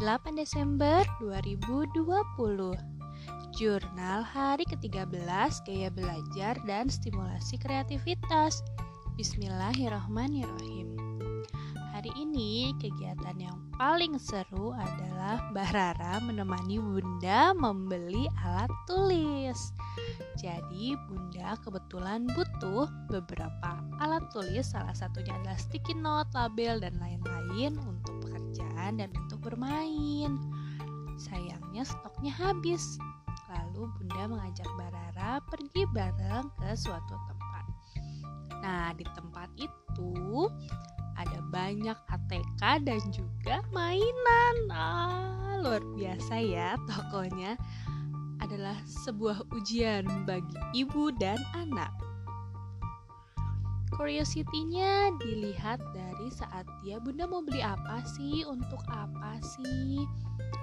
8 Desember 2020 Jurnal hari ke-13 Gaya Belajar dan Stimulasi Kreativitas. Bismillahirrahmanirrahim. Hari ini kegiatan yang paling seru adalah Mbak Rara menemani Bunda membeli alat tulis. Jadi Bunda kebetulan butuh beberapa alat tulis Salah satunya adalah sticky note, label, dan lain-lain untuk pekerjaan dan untuk bermain. Sayangnya stoknya habis. Lalu Bunda mengajak Barara pergi bareng ke suatu tempat. Nah, di tempat itu ada banyak ATK dan juga mainan. Ah, luar biasa ya tokonya. Adalah sebuah ujian bagi ibu dan anak. Curiosity-nya dilihat dari saat dia bunda mau beli apa sih untuk apa sih?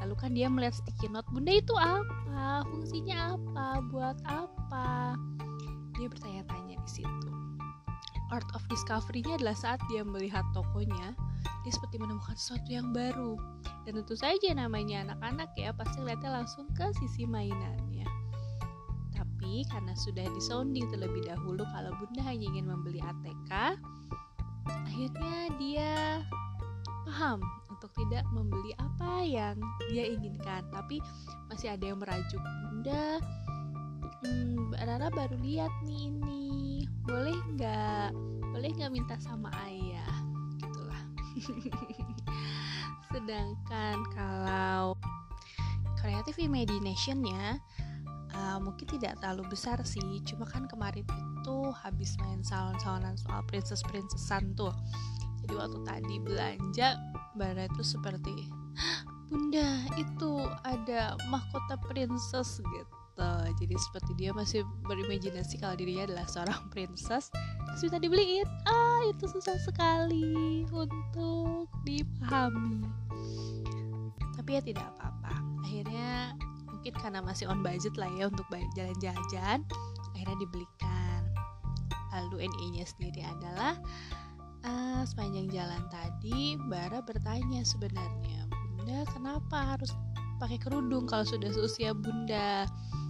Lalu kan dia melihat sticky note bunda itu apa? Fungsinya apa? Buat apa? Dia bertanya-tanya di situ. Art of discovery-nya adalah saat dia melihat tokonya dia seperti menemukan sesuatu yang baru. Dan tentu saja namanya anak-anak ya pasti lihatnya langsung ke sisi mainannya tapi karena sudah disounding terlebih dahulu kalau bunda hanya ingin membeli ATK, akhirnya dia paham untuk tidak membeli apa yang dia inginkan. Tapi masih ada yang merajuk bunda. Hmm, Rara baru lihat nih ini, boleh nggak? Boleh nggak minta sama ayah? Gitulah. Sedangkan kalau creative imagination-nya uh, mungkin tidak terlalu besar sih cuma kan kemarin itu habis main salon-salonan soal princess-princessan tuh. Jadi waktu tadi belanja Bara itu seperti bunda itu ada mahkota princess gitu. Jadi seperti dia masih berimajinasi kalau dirinya adalah seorang princess terus bisa dibeliin. Ah itu susah sekali untuk dipahami. Tapi ya tidak apa-apa. Akhirnya mungkin karena masih on budget lah ya untuk jalan-jalan akhirnya dibelikan. Lalu NE nya sendiri adalah uh, sepanjang jalan tadi Bara bertanya sebenarnya bunda kenapa harus pakai kerudung kalau sudah seusia bunda?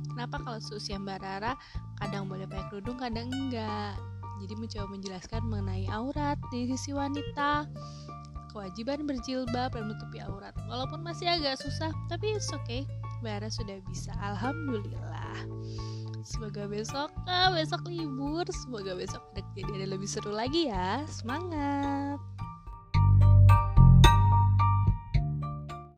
Kenapa kalau seusia Mbak Rara kadang boleh pakai kerudung kadang enggak? Jadi mencoba menjelaskan mengenai aurat di sisi wanita. Kewajiban berjilbab dan menutupi aurat. Walaupun masih agak susah tapi it's okay Bara sudah bisa Alhamdulillah. Semoga besok ah, besok libur. Semoga besok ada lebih seru lagi ya. Semangat